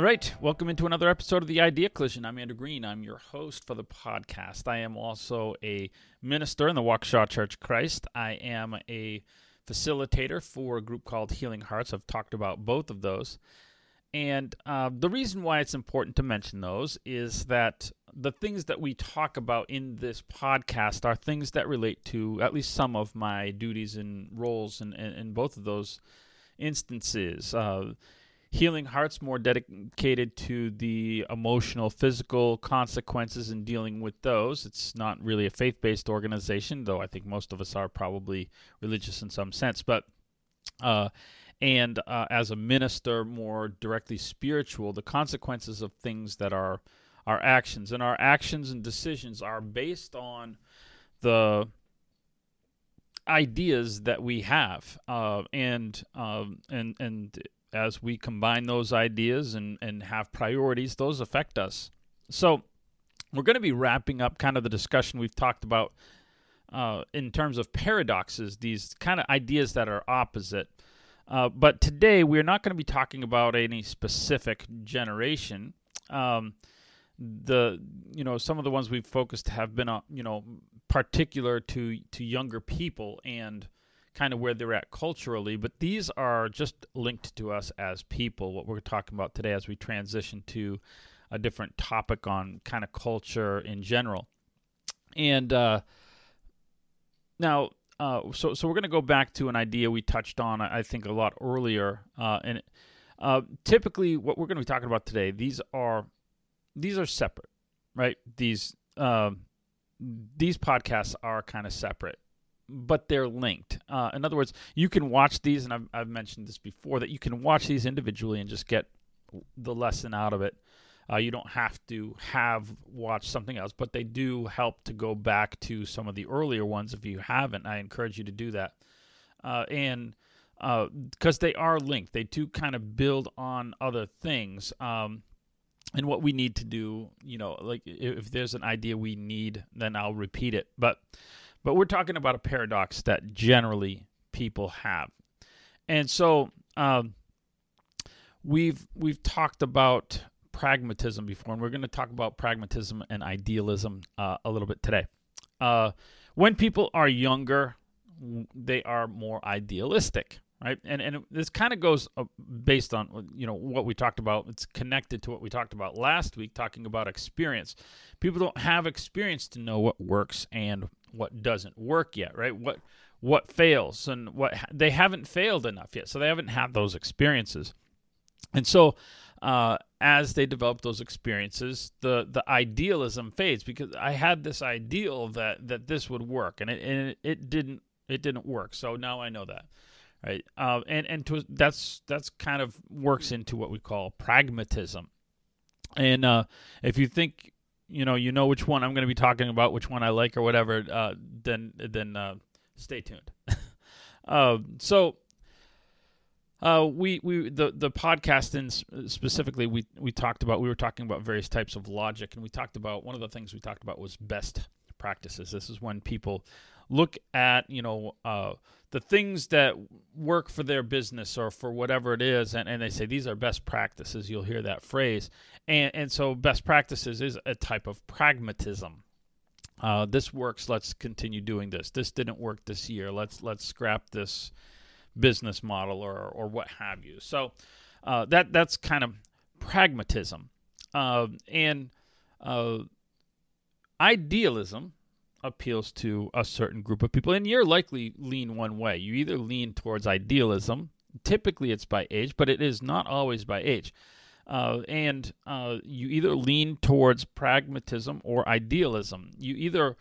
All right, welcome into another episode of the Idea Collision. I'm Andrew Green. I'm your host for the podcast. I am also a minister in the Waukesha Church Christ. I am a facilitator for a group called Healing Hearts. I've talked about both of those. And uh, the reason why it's important to mention those is that the things that we talk about in this podcast are things that relate to at least some of my duties and roles in, in, in both of those instances. Uh, Healing Hearts more dedicated to the emotional, physical consequences and dealing with those. It's not really a faith based organization, though I think most of us are probably religious in some sense. But uh, and uh, as a minister, more directly spiritual, the consequences of things that are our actions and our actions and decisions are based on the ideas that we have, uh, and um, and and as we combine those ideas and, and have priorities, those affect us. So, we're going to be wrapping up kind of the discussion we've talked about uh, in terms of paradoxes, these kind of ideas that are opposite. Uh, but today, we're not going to be talking about any specific generation. Um, the you know some of the ones we've focused have been uh, you know particular to to younger people and kind of where they're at culturally, but these are just linked to us as people, what we're talking about today as we transition to a different topic on kind of culture in general. And uh, now, uh, so so we're going to go back to an idea we touched on, I think, a lot earlier. Uh, and uh, typically, what we're going to be talking about today, these are these are separate, right? These uh, these podcasts are kind of separate but they're linked. Uh, in other words, you can watch these, and I've, I've, mentioned this before, that you can watch these individually and just get the lesson out of it. Uh, you don't have to have watched something else, but they do help to go back to some of the earlier ones if you haven't. I encourage you to do that. Uh, and because uh, they are linked, they do kind of build on other things. Um, and what we need to do, you know, like if there's an idea we need, then I'll repeat it. But but we're talking about a paradox that generally people have. And so um, we've we've talked about pragmatism before, and we're going to talk about pragmatism and idealism uh, a little bit today. Uh, when people are younger, they are more idealistic, right? And and this kind of goes uh, based on you know what we talked about. It's connected to what we talked about last week, talking about experience. People don't have experience to know what works and what doesn't work yet, right? What what fails and what they haven't failed enough yet, so they haven't had those experiences, and so uh, as they develop those experiences, the the idealism fades because I had this ideal that that this would work, and it and it, didn't it didn't work. So now I know that, right? Uh, and and to, that's that's kind of works into what we call pragmatism, and uh, if you think you know you know which one I'm going to be talking about, which one I like or whatever, uh, then then uh, stay tuned. uh, so uh, we we the the podcast in specifically we we talked about we were talking about various types of logic, and we talked about one of the things we talked about was best practices. This is when people look at you know uh, the things that work for their business or for whatever it is, and, and they say these are best practices. You'll hear that phrase, and and so best practices is a type of pragmatism. Uh, this works. Let's continue doing this. This didn't work this year. Let's let's scrap this business model or or what have you. So uh, that that's kind of pragmatism, uh, and uh, idealism appeals to a certain group of people, and you're likely lean one way. You either lean towards idealism. Typically, it's by age, but it is not always by age. Uh, and uh, you either lean towards pragmatism or idealism. You either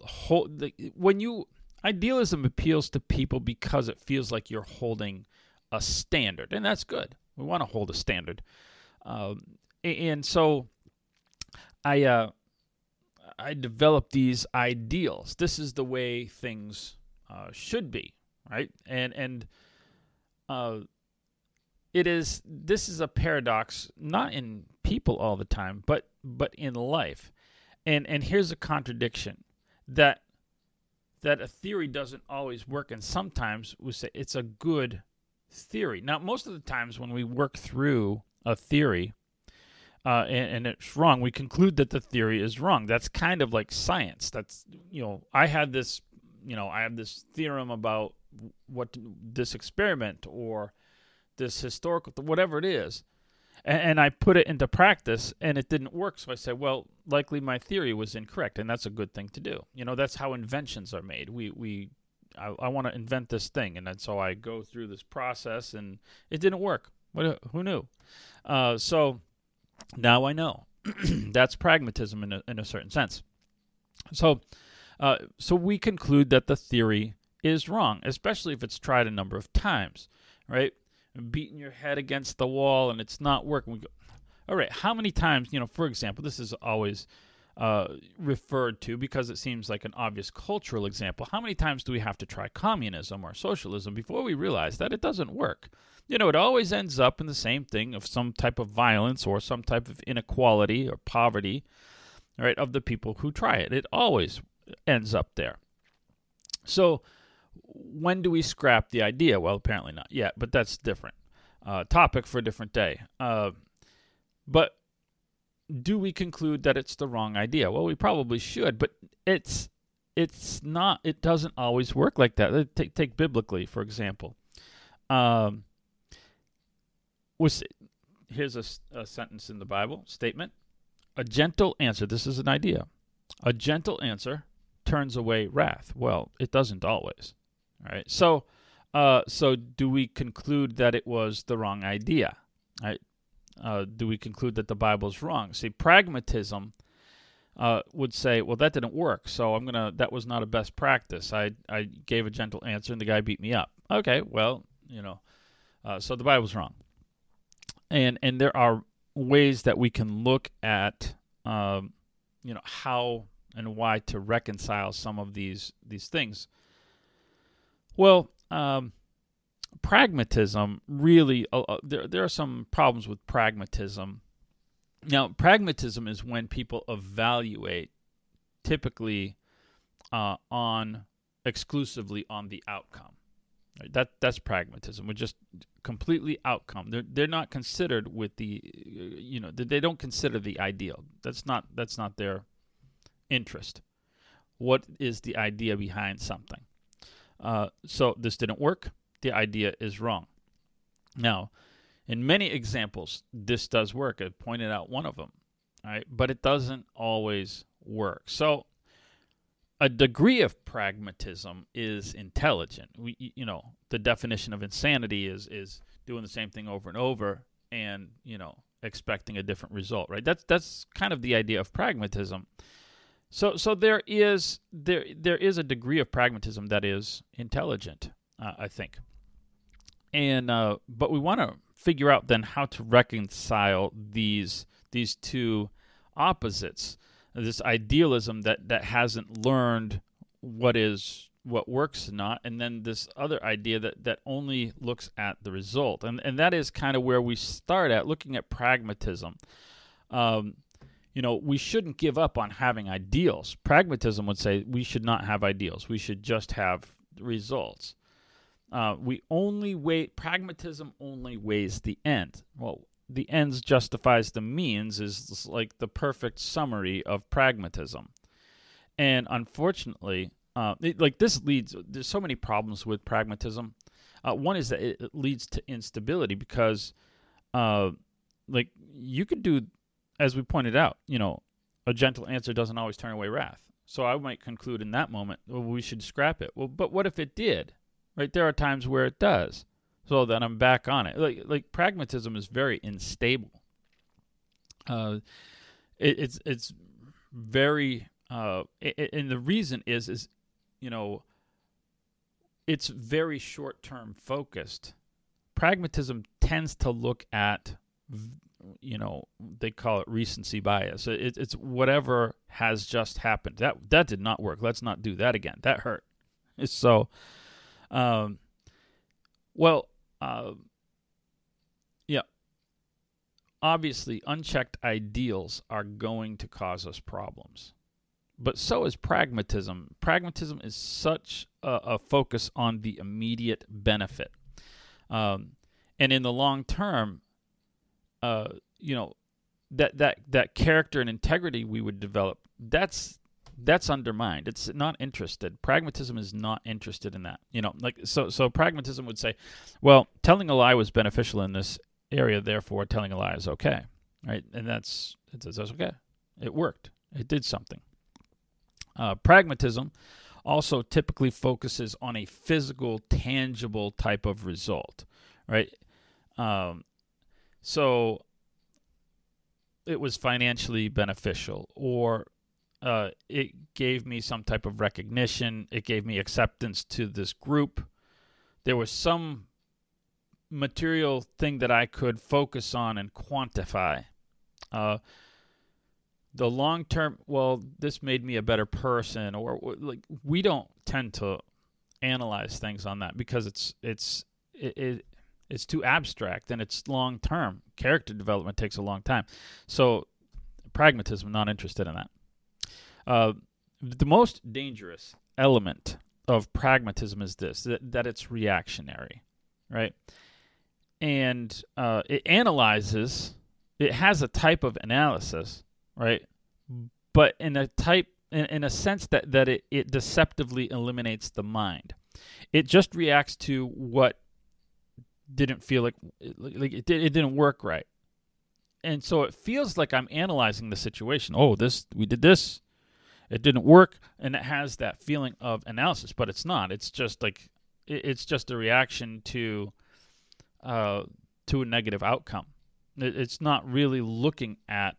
hold the, when you idealism appeals to people because it feels like you're holding a standard, and that's good. We want to hold a standard, um, and so I uh, I developed these ideals. This is the way things uh, should be, right? And and uh, it is this is a paradox, not in people all the time, but but in life. And and here's a contradiction that that a theory doesn't always work, and sometimes we say it's a good theory. Now, most of the times when we work through a theory, uh, and, and, it's wrong, we conclude that the theory is wrong. That's kind of like science. That's you know, I had this, you know, I have this theorem about what this experiment or this historical, whatever it is, and, and I put it into practice, and it didn't work. So I said, well, likely my theory was incorrect, and that's a good thing to do. You know, that's how inventions are made. We we I, I want to invent this thing, and then so I go through this process, and it didn't work. What who knew? Uh, so now I know. That's pragmatism in a, in a certain sense. So, uh, so we conclude that the theory is wrong, especially if it's tried a number of times, right? Beating your head against the wall and it's not working. Go, all right, how many times, you know, for example, this is always uh, referred to because it seems like an obvious cultural example. How many times do we have to try communism or socialism before we realize that it doesn't work? you know, it always ends up in the same thing of some type of violence or some type of inequality or poverty, right, of the people who try it. It always ends up there. So, when do we scrap the idea? Well, apparently not yet, but that's different. Uh, topic for a different day. Uh, but do we conclude that it's the wrong idea? Well, we probably should, but it's it's not. It doesn't always work like that. Take take biblically, for example. Um, was here's a, a sentence in the Bible statement: a gentle answer. This is an idea. A gentle answer turns away wrath. Well, it doesn't always. All right. So, uh, so do we conclude that it was the wrong idea? Right? Uh, do we conclude that the Bible is wrong? See, pragmatism uh, would say, well, that didn't work, so I'm gonna. That was not a best practice. I I gave a gentle answer, and the guy beat me up. Okay, well, you know, uh, so the Bible's wrong and and there are ways that we can look at um, you know how and why to reconcile some of these these things. Well, um, pragmatism really uh, uh, there there are some problems with pragmatism. Now, pragmatism is when people evaluate typically uh, on exclusively on the outcome. That that's pragmatism. We're just completely outcome. They're they're not considered with the, you know, they don't consider the ideal. That's not that's not their interest. What is the idea behind something? Uh, so this didn't work. The idea is wrong. Now, in many examples, this does work. I pointed out one of them, right? But it doesn't always work. So a degree of pragmatism is intelligent. We, you know, the definition of insanity is is doing the same thing over and over and you know expecting a different result, right? That's that's kind of the idea of pragmatism. So so there is there there is a degree of pragmatism that is intelligent, uh, I think. And uh, but we want to figure out then how to reconcile these these two opposites. This idealism that that hasn't learned what is what works and not and then this other idea that that only looks at the result. And and that is kind of where we start at looking at pragmatism. Um, you know we shouldn't give up on having ideals. Pragmatism would say we should not have ideals. We should just have results uh, we only wait pragmatism only weighs the end well the ends justifies the means is like the perfect summary of pragmatism. And unfortunately, uh, it, like this leads, there's so many problems with pragmatism. Uh, one is that it, it, leads to instability because, uh, like, you could do, as we pointed out, you know, a gentle answer doesn't always turn away wrath. So I might conclude in that moment, well, we should scrap it. Well, but what if it did? Right? There are times where it does so then I'm back on it. Like like pragmatism is very unstable. Uh, it, it's it's very uh, it, and the reason is is you know it's very short term focused. Pragmatism tends to look at you know they call it recency bias. It, it's whatever has just happened. That that did not work. Let's not do that again. That hurt. So, um, well, uh, yeah, obviously, unchecked ideals are going to cause us problems. But so is pragmatism. Pragmatism is such a, a focus on the immediate benefit. Um, and in the long term, uh, you know, that that that character and integrity we would develop that's that's undermined. It's not interested. Pragmatism is not interested in that you know like so so pragmatism would say well telling a lie was beneficial in this area therefore telling a lie is okay right? And that's that's okay. It worked. It did something. Uh, pragmatism also typically focuses on a physical tangible type of result right? Um, so it was financially beneficial or uh, it gave me some type of recognition. It gave me acceptance to this group. There was some material thing that I could focus on and quantify. Uh, the long term, well, this made me a better person, or like we don't tend to analyze things on that because it's it's it, it it's too abstract and it's long term. Character development takes a long time. So pragmatism, not interested in that. Uh, the most dangerous element of pragmatism is this that, that it's reactionary, right? And uh, it analyzes, it has a type of analysis, right? But in a type, in, in a sense that, that it, it deceptively eliminates the mind. It just reacts to what didn't feel like like it, did, it didn't work right and so it feels like i'm analyzing the situation oh this we did this it didn't work and it has that feeling of analysis but it's not. It's just like it's just a reaction to uh to a negative outcome. It's not really looking at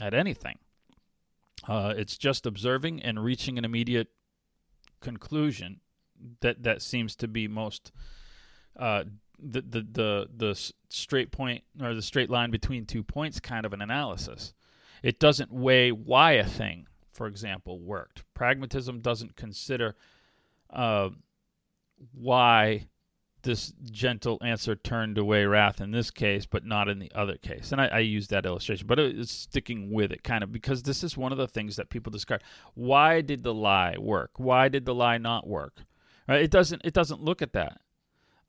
at anything. Uh it's just observing and reaching an immediate conclusion that that seems to be most uh, the, the the the straight point or the straight line between two points kind of an analysis. It doesn't weigh why a thing, for example, worked. Pragmatism doesn't consider uh, why this gentle answer turned away wrath in this case, but not in the other case. And I, I use that illustration, but it's sticking with it kind of because this is one of the things that people discard. Why did the lie work? Why did the lie not work? Right? It doesn't. It doesn't look at that.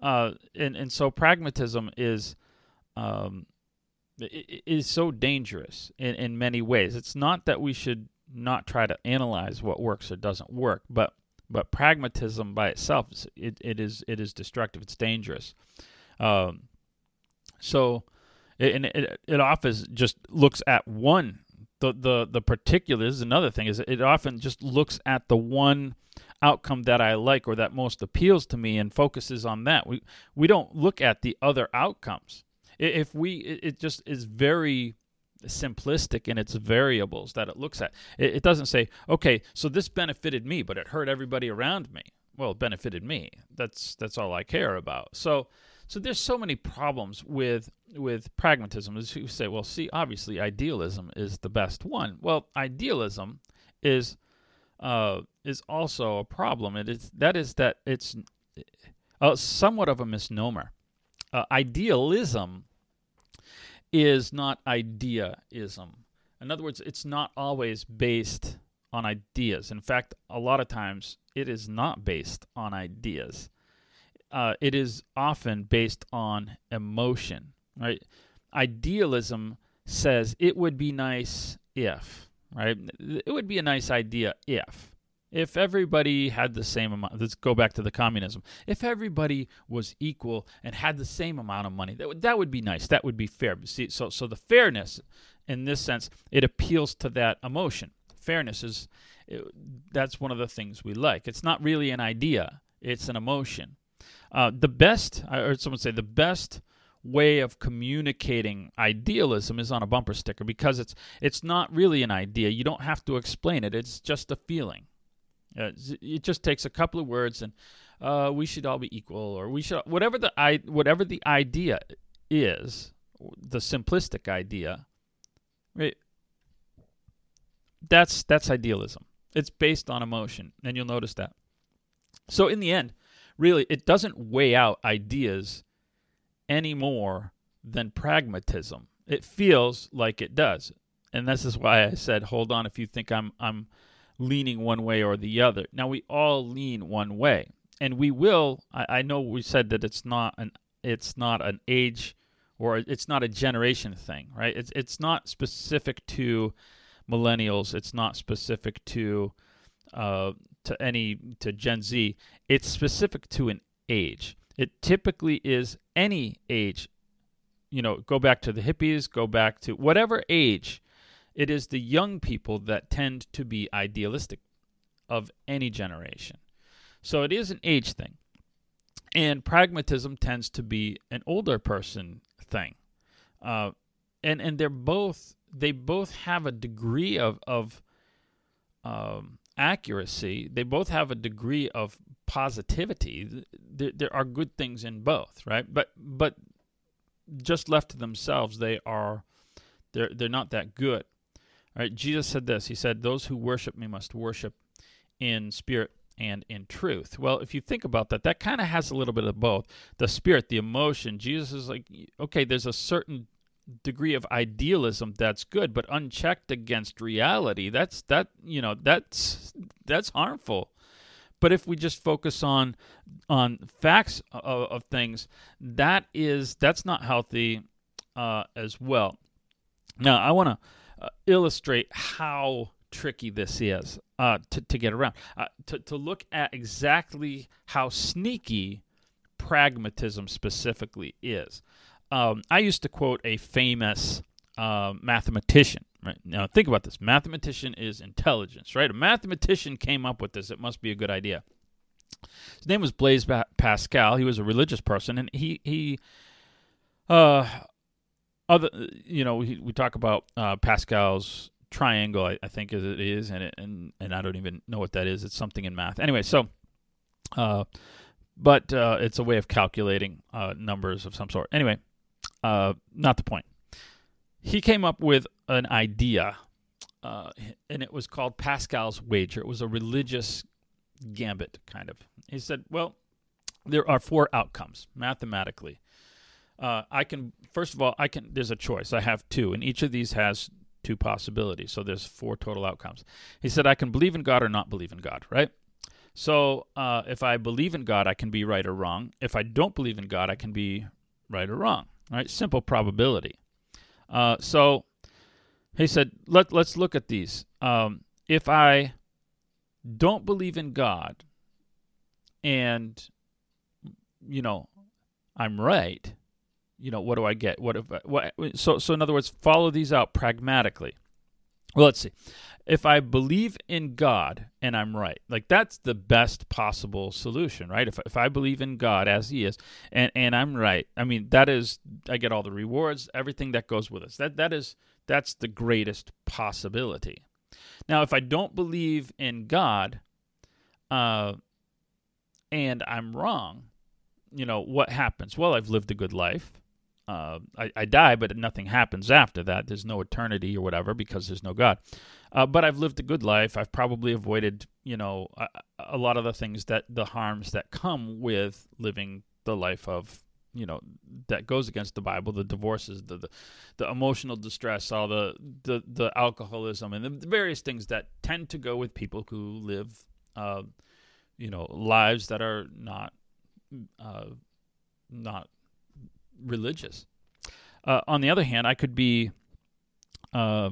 Uh, and and so pragmatism is um, is so dangerous in, in many ways. It's not that we should not try to analyze what works or doesn't work, but but pragmatism by itself it, it is it is destructive. It's dangerous. Um, so and it, it often just looks at one the the the particulars. Another thing is it often just looks at the one outcome that I like or that most appeals to me and focuses on that. We we don't look at the other outcomes. If we it just is very simplistic in its variables that it looks at. It, it doesn't say, okay, so this benefited me, but it hurt everybody around me. Well, it benefited me. That's that's all I care about. So so there's so many problems with with pragmatism. As you say, well, see, obviously idealism is the best one. Well, idealism is uh, is also a problem. It is that is that it's uh, somewhat of a misnomer. Uh, idealism is not ideaism. In other words, it's not always based on ideas. In fact, a lot of times it is not based on ideas. Uh, it is often based on emotion, right? Idealism says it would be nice if right? It would be a nice idea if if everybody had the same amount let's go back to the communism. If everybody was equal and had the same amount of money that would, that would be nice. That would be fair. See so so the fairness in this sense it appeals to that emotion. Fairness is it, that's one of the things we like. It's not really an idea. It's an emotion. Uh, the best i heard someone say the best way of communicating idealism is on a bumper sticker because it's it's not really an idea. You don't have to explain it. It's just a feeling. Uh, it just takes a couple of words and uh, we should all be equal or we should whatever the i whatever the idea is, the simplistic idea. Right? That's that's idealism. It's based on emotion, and you'll notice that. So in the end, really, it doesn't weigh out ideas any more than pragmatism. It feels like it does. And this is why I said, hold on if you think I'm I'm leaning one way or the other. Now we all lean one way. And we will I, I know we said that it's not an it's not an age or it's not a generation thing, right? It's it's not specific to millennials. It's not specific to uh, to any to Gen Z. It's specific to an age. It typically is any age. You know, go back to the hippies, go back to whatever age. It is the young people that tend to be idealistic of any generation. So it is an age thing. And pragmatism tends to be an older person thing. Uh, and and they're both they both have a degree of of um, accuracy. They both have a degree of positivity. There, there are good things in both, right? But but just left to themselves, they are they're they're not that good. Right? Jesus said this. He said, "Those who worship me must worship in spirit and in truth." Well, if you think about that, that kind of has a little bit of both. The spirit, the emotion. Jesus is like, okay, there's a certain degree of idealism that's good but unchecked against reality that's that you know that's that's harmful but if we just focus on on facts of, of things that is that's not healthy uh, as well now i want to uh, illustrate how tricky this is uh, to, to get around uh, to, to look at exactly how sneaky pragmatism specifically is um, I used to quote a famous uh, mathematician. Right now, think about this: mathematician is intelligence, right? A mathematician came up with this. It must be a good idea. His name was Blaise Pascal. He was a religious person, and he he uh other you know we, we talk about uh, Pascal's triangle. I, I think it is, and it, and and I don't even know what that is. It's something in math. Anyway, so uh, but uh, it's a way of calculating uh, numbers of some sort. Anyway, uh, not the point. He came up with an idea, uh, and it was called Pascal's wager. It was a religious gambit, kind of. He said, "Well, there are four outcomes mathematically. Uh, I can first of all, I can. There's a choice. I have two, and each of these has two possibilities. So there's four total outcomes. He said, I can believe in God or not believe in God, right? So uh, if I believe in God, I can be right or wrong. If I don't believe in God, I can be right or wrong. Right? Simple probability. Uh, so he said, Let, let's look at these. Um, if I don't believe in God and, you know, I'm right, you know, what do I get? What if, I, what, so, so in other words, follow these out pragmatically. Well, let's see if I believe in God and I'm right, like that's the best possible solution, right? If, if I believe in God as He is and, and I'm right, I mean, that is, I get all the rewards, everything that goes with us. That, that is, that's the greatest possibility. Now, if I don't believe in God uh, and I'm wrong, you know, what happens? Well, I've lived a good life. Uh, I, I die, but nothing happens after that. There's no eternity or whatever because there's no God. Uh, but I've lived a good life. I've probably avoided, you know, a, a, lot of the things that the harms that come with living the life of, you know, that goes against the Bible, the divorces, the the, the emotional distress, all the, the the alcoholism, and the various things that tend to go with people who live, uh, you know, lives that are not, uh, not religious. Uh, on the other hand, I could be uh,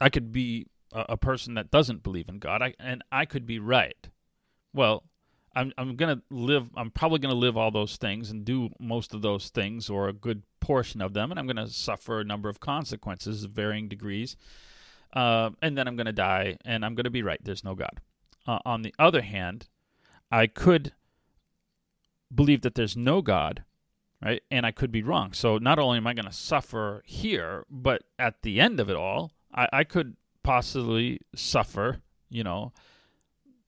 I could be a, a person that doesn't believe in God, I, and I could be right. Well, I'm I'm gonna live. I'm probably gonna live all those things and do most of those things, or a good portion of them, and I'm gonna suffer a number of consequences of varying degrees. Uh, and then I'm gonna die, and I'm gonna be right. There's no God. Uh, on the other hand, I could believe that there's no God, right? And I could be wrong. So not only am I going to suffer here, but at the end of it all, I, I could possibly suffer, you know,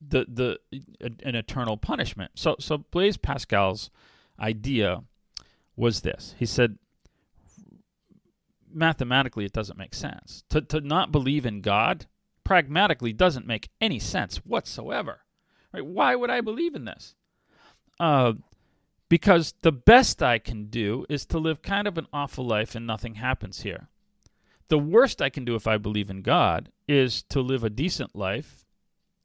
the the an eternal punishment. So so Blaise Pascal's idea was this. He said mathematically it doesn't make sense. To to not believe in God pragmatically doesn't make any sense whatsoever. Right? Why would I believe in this? Uh, because the best I can do is to live kind of an awful life and nothing happens here the worst I can do if I believe in God is to live a decent life,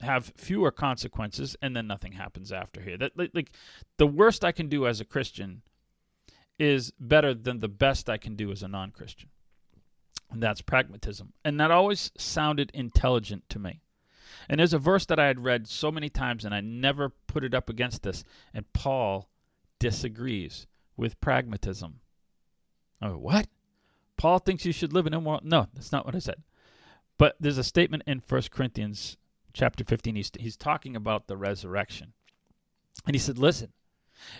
have fewer consequences, and then nothing happens after here. That like, like the worst I can do as a Christian is better than the best I can do as a non Christian. And that's pragmatism. And that always sounded intelligent to me. And there's a verse that I had read so many times and I never put it up against this. And Paul disagrees with pragmatism. Oh, what? Paul thinks you should live in immoral. No, that's not what I said. But there's a statement in 1 Corinthians chapter 15. He's, he's talking about the resurrection. And he said, listen,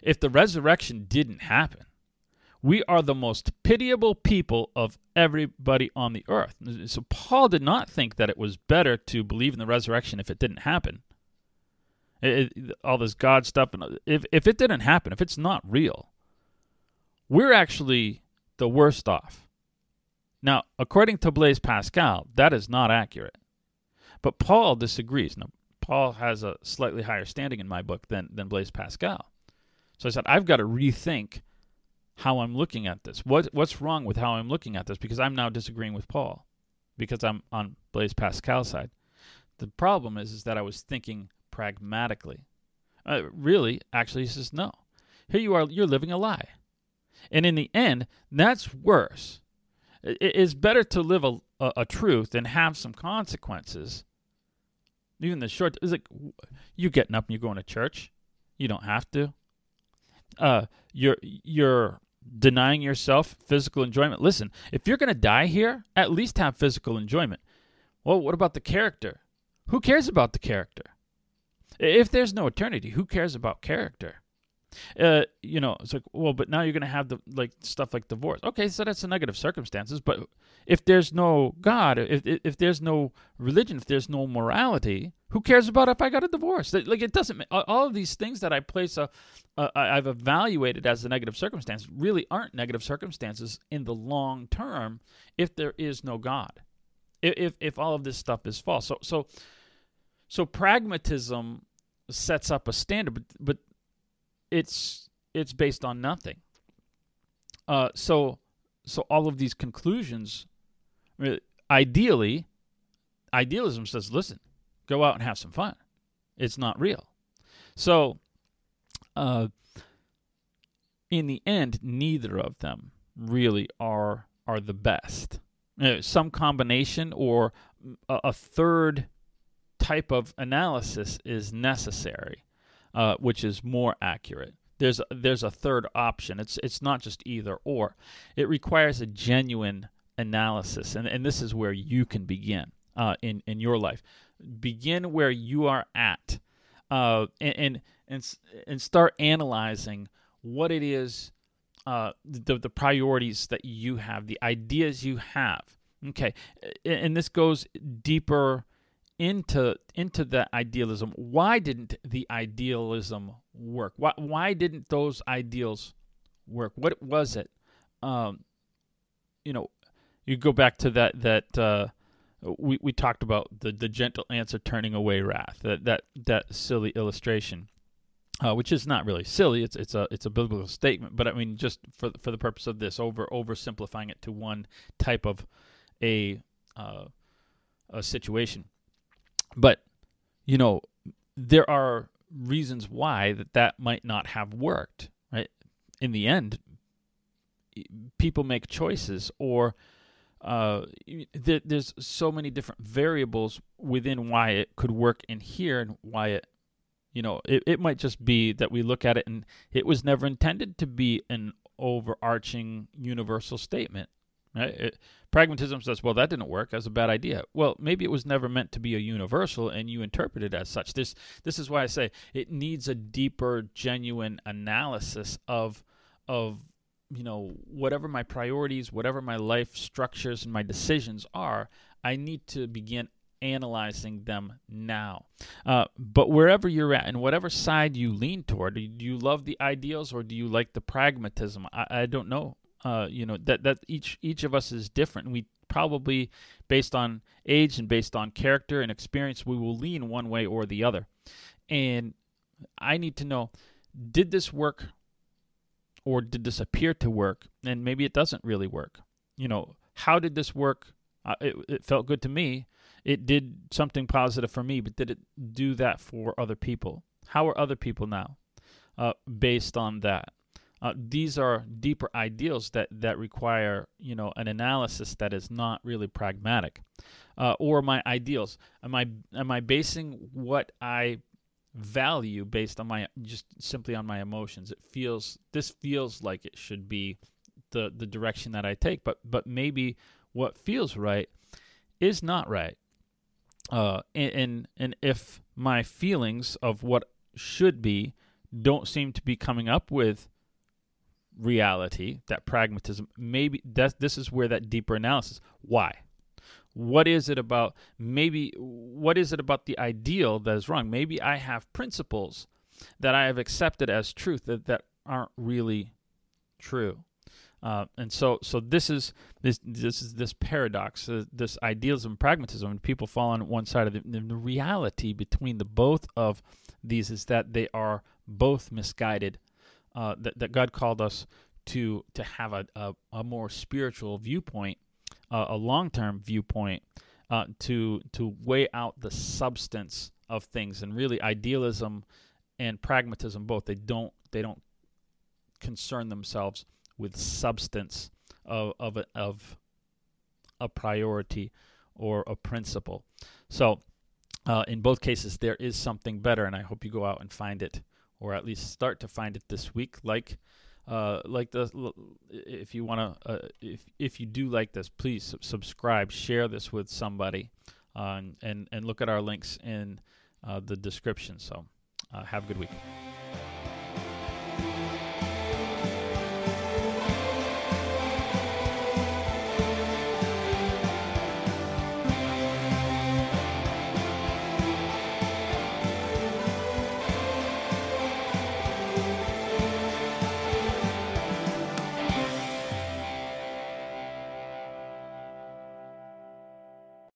if the resurrection didn't happen, we are the most pitiable people of everybody on the earth. So Paul did not think that it was better to believe in the resurrection if it didn't happen. It, it, all this God stuff, and uh, if if it didn't happen, if it's not real, we're actually the worst off. Now, according to Blaise Pascal, that is not accurate. But Paul disagrees. Now, Paul has a slightly higher standing in my book than than Blaise Pascal. So I said I've got to rethink how I'm looking at this. What what's wrong with how I'm looking at this? Because I'm now disagreeing with Paul, because I'm on Blaise Pascal's side. The problem is is that I was thinking pragmatically. Uh, really, actually, he says no. Here you are, you're living a lie, and in the end, that's worse. It is better to live a, a, a truth and have some consequences. Even the short is like you getting up and you're going to church. You don't have to. Uh, you're you're denying yourself physical enjoyment. Listen, if you're going to die here, at least have physical enjoyment. Well, what about the character? Who cares about the character? If there's no eternity, who cares about character? Uh, you know, it's like, well, but now you're going to have the like stuff like divorce. Okay, so that's a negative circumstances. But if there's no God, if if there's no religion, if there's no morality, who cares about if I got a divorce? Like it doesn't. All of these things that I place a, a I've evaluated as a negative circumstance really aren't negative circumstances in the long term if there is no God. If if all of this stuff is false. So so so pragmatism sets up a standard, but but it's it's based on nothing. Uh, so so all of these conclusions, ideally, idealism says, listen, go out and have some fun. It's not real. So, uh, in the end, neither of them really are are the best. Uh, some combination or a, a, third type of analysis is necessary uh, which is more accurate. There's a, there's a third option. It's it's not just either or. It requires a genuine analysis, and and this is where you can begin uh, in in your life. Begin where you are at, uh, and, and and and start analyzing what it is, uh, the the priorities that you have, the ideas you have. Okay, and this goes deeper into into that idealism. Why didn't the idealism work? Why why didn't those ideals work? What was it? Um, you know, you go back to that that uh, we we talked about the the gentle answer turning away wrath. That that that silly illustration. Uh, which is not really silly. It's it's a it's a biblical statement, but I mean, just for for the purpose of this, over oversimplifying it to one type of a uh, a situation. But, you know, there are reasons why that that might not have worked, right? In the end, people make choices or uh, there, there's so many different variables within why it could work in here and why it you know it, it might just be that we look at it and it was never intended to be an overarching universal statement it, Pragmatism says, well, that didn't work. That's a bad idea. Well, maybe it was never meant to be a universal and you interpret it as such. This, this is why I say it needs a deeper, genuine analysis of, of you know, whatever my priorities, whatever my life structures and my decisions are, I need to begin analyzing them now. Uh, but wherever you're at and whatever side you lean toward, do you love the ideals or do you like the pragmatism? I, I don't know uh, you know that that each each of us is different. We probably, based on age and based on character and experience, we will lean one way or the other. And I need to know: did this work, or did this appear to work? And maybe it doesn't really work. You know, how did this work? Uh, it, it felt good to me. It did something positive for me, but did it do that for other people? How are other people now, uh, based on that? Uh, these are deeper ideals that that require you know an analysis that is not really pragmatic. Uh, or my ideals. Am I am I basing what I value based on my just simply on my emotions? It feels this feels like it should be the the direction that I take, but but maybe what feels right is not right. Uh, and, and and if my feelings of what should be don't seem to be coming up with reality, that pragmatism, maybe that this is where that deeper analysis. Why? What is it about maybe what is it about the ideal that is wrong? Maybe I have principles that I have accepted as truth that, that aren't really true. Uh, and so, so this is this this is this paradox, uh, this idealism, pragmatism, and people fall on one side of the, the reality between the both of these is that they are both misguided. Uh, that that God called us to to have a a, a more spiritual viewpoint, uh, a long term viewpoint, uh, to to weigh out the substance of things, and really idealism and pragmatism both they don't they don't concern themselves with substance of of a, of a priority or a principle. So, uh, in both cases, there is something better, and I hope you go out and find it, or at least start to find it this week. Like, uh, like the if you want to, uh, if if you do like this, please subscribe, share this with somebody, uh, and and look at our links in uh, the description. So, uh, have a good week.